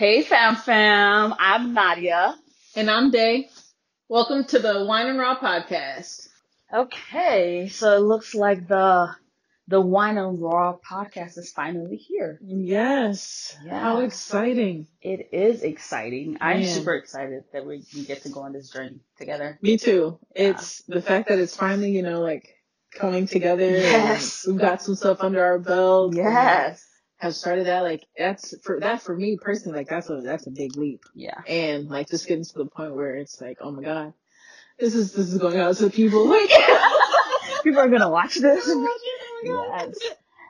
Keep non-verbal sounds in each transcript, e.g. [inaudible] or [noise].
Hey fam fam, I'm Nadiyah. And I'm Dai. Welcome to the Wine and Raw podcast. Okay, so it looks like the the Wine and Raw podcast is finally here. Yes. Yeah. How exciting. It is exciting. I'm super excited that we, we get to go on this journey together. Me too. It's the fact that it's finally, you know, like coming together. and Yes. We've got some stuff under our belt. Yes. Have started that. Like that's for that for me personally, like that's a that's a big leap. Yeah. And like just getting to the point where it's like, oh my God. This is this is going out to people. Like [laughs] [laughs] People are gonna watch this. Oh yes.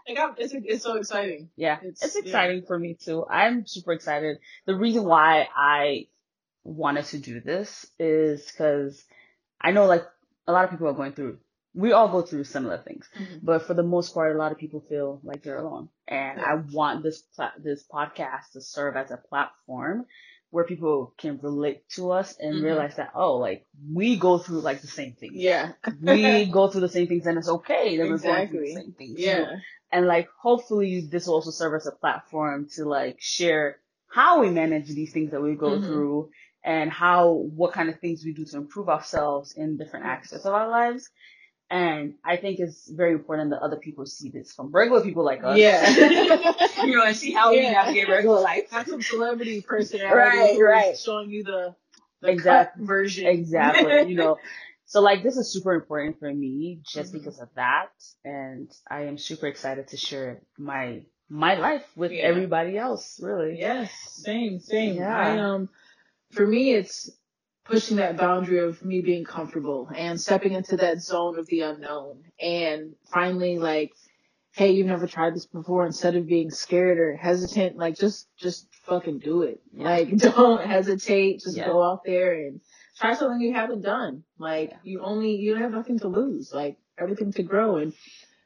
Like I'm, it's it's so exciting. Yeah, It's- it's, yeah. exciting for me too. I'm super excited. The reason why I wanted to do this is because I know like a lot of people are going through, we all go through similar things, Mhm. but for the most part, a lot of people feel like they're alone. And I want this, pla- this podcast to serve as a platform where people can relate to us and Mhm. realize that, oh, like we go through like the same things. Yeah. We [laughs] go through the same things and it's okay that we're going through the Exactly. same things. Yeah. and like hopefully this will also serve as a platform to like share how we manage these things that we go Mhm. through and how what kind of things we do to improve ourselves in different aspects of our lives and i think it's very important that other people see this from regular people like us Yeah. [laughs] you know and see how we navigate regular life Have some celebrity [laughs] personality Right, right. showing you the, the Exactly. cut version. exactly you know [laughs] so like this is super important for me just Mhm. because of that and i am super excited to share my my life with Yeah. everybody else really Yes, same, same. Yeah. I um, for me, it's pushing that boundary of me being comfortable and stepping into that zone of the unknown, and finally, like, hey, you've never tried this before. Instead of being scared or hesitant, like, just just fucking do it. Yeah. Like, [laughs] don't hesitate. Just Yeah. go out there and try something you haven't done. Like, Yeah. you only you have nothing to lose. Like, everything to grow and.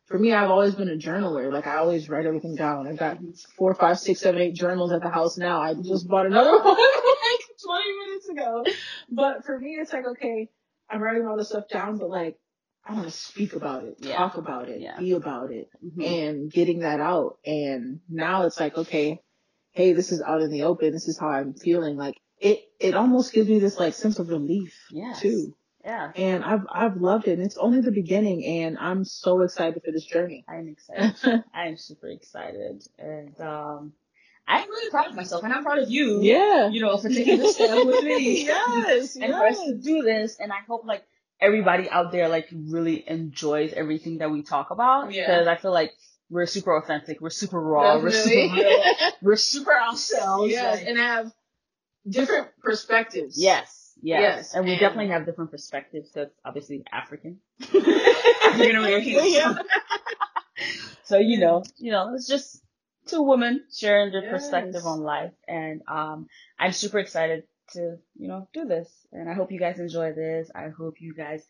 For me, I've always been a journaler. Like I always write everything down. I've got four, five, six, seven, eight journals at the house now. I just bought another [laughs] one 20 minutes ago. But for me, it's like, okay, I'm writing all this stuff down, but like, I want to speak about it, Yeah. talk about it, Yeah. be about it, Mhm. and getting that out. And now it's like, okay, hey, this is out in the open. This is how I'm feeling. Like it, it almost gives me this like sense of relief Yes. too. Yeah. And I've, I've loved it. And it's only the beginning and I'm so excited for this journey. I'm excited. [laughs] I'm super excited. And um I'm really proud of myself and I'm proud of you. yeah. You know, for taking this step with me. [laughs] yes. [laughs] and for us to do this. And I hope like everybody out there like really enjoys everything that we talk about. Yeah. Because I feel like we're super authentic, we're super raw, we're super real, [laughs] we're super ourselves. yes. like- And have different perspectives. yes. Yes. Yes, And we and- definitely have different perspectives because obviously African. African Americans. Yeah. So you know, you know, it's just two women sharing their Yes. perspective on life, and um, I'm super excited to you know do this, and I hope you guys enjoy this. I hope you guys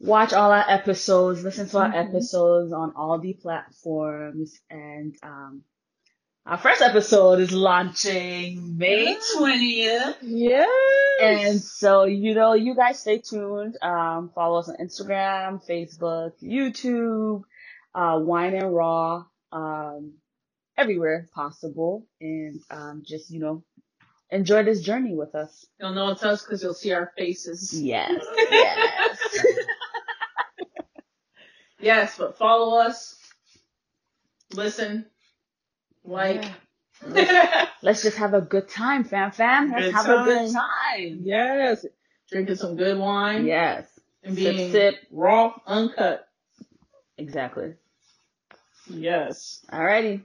watch all our episodes, listen to our Mhm. episodes on all the platforms, and um, our first episode is launching May Yeah. twentieth. Yes. And so, you know, you guys stay tuned. Um, follow us on Instagram, Facebook, YouTube, uh, Wine and Raw, um, everywhere possible. And, um, just, you know, enjoy this journey with us. You'll know it's us because you'll see our faces. Yes. [laughs] Yes. Yes, but follow us, listen, like. Let's just have a good time, fam fam. Let's Good have a good time. time. yes. Drinking some good wine Yes. and Sip, being sip. raw, uncut. Exactly. Yes. Alrighty.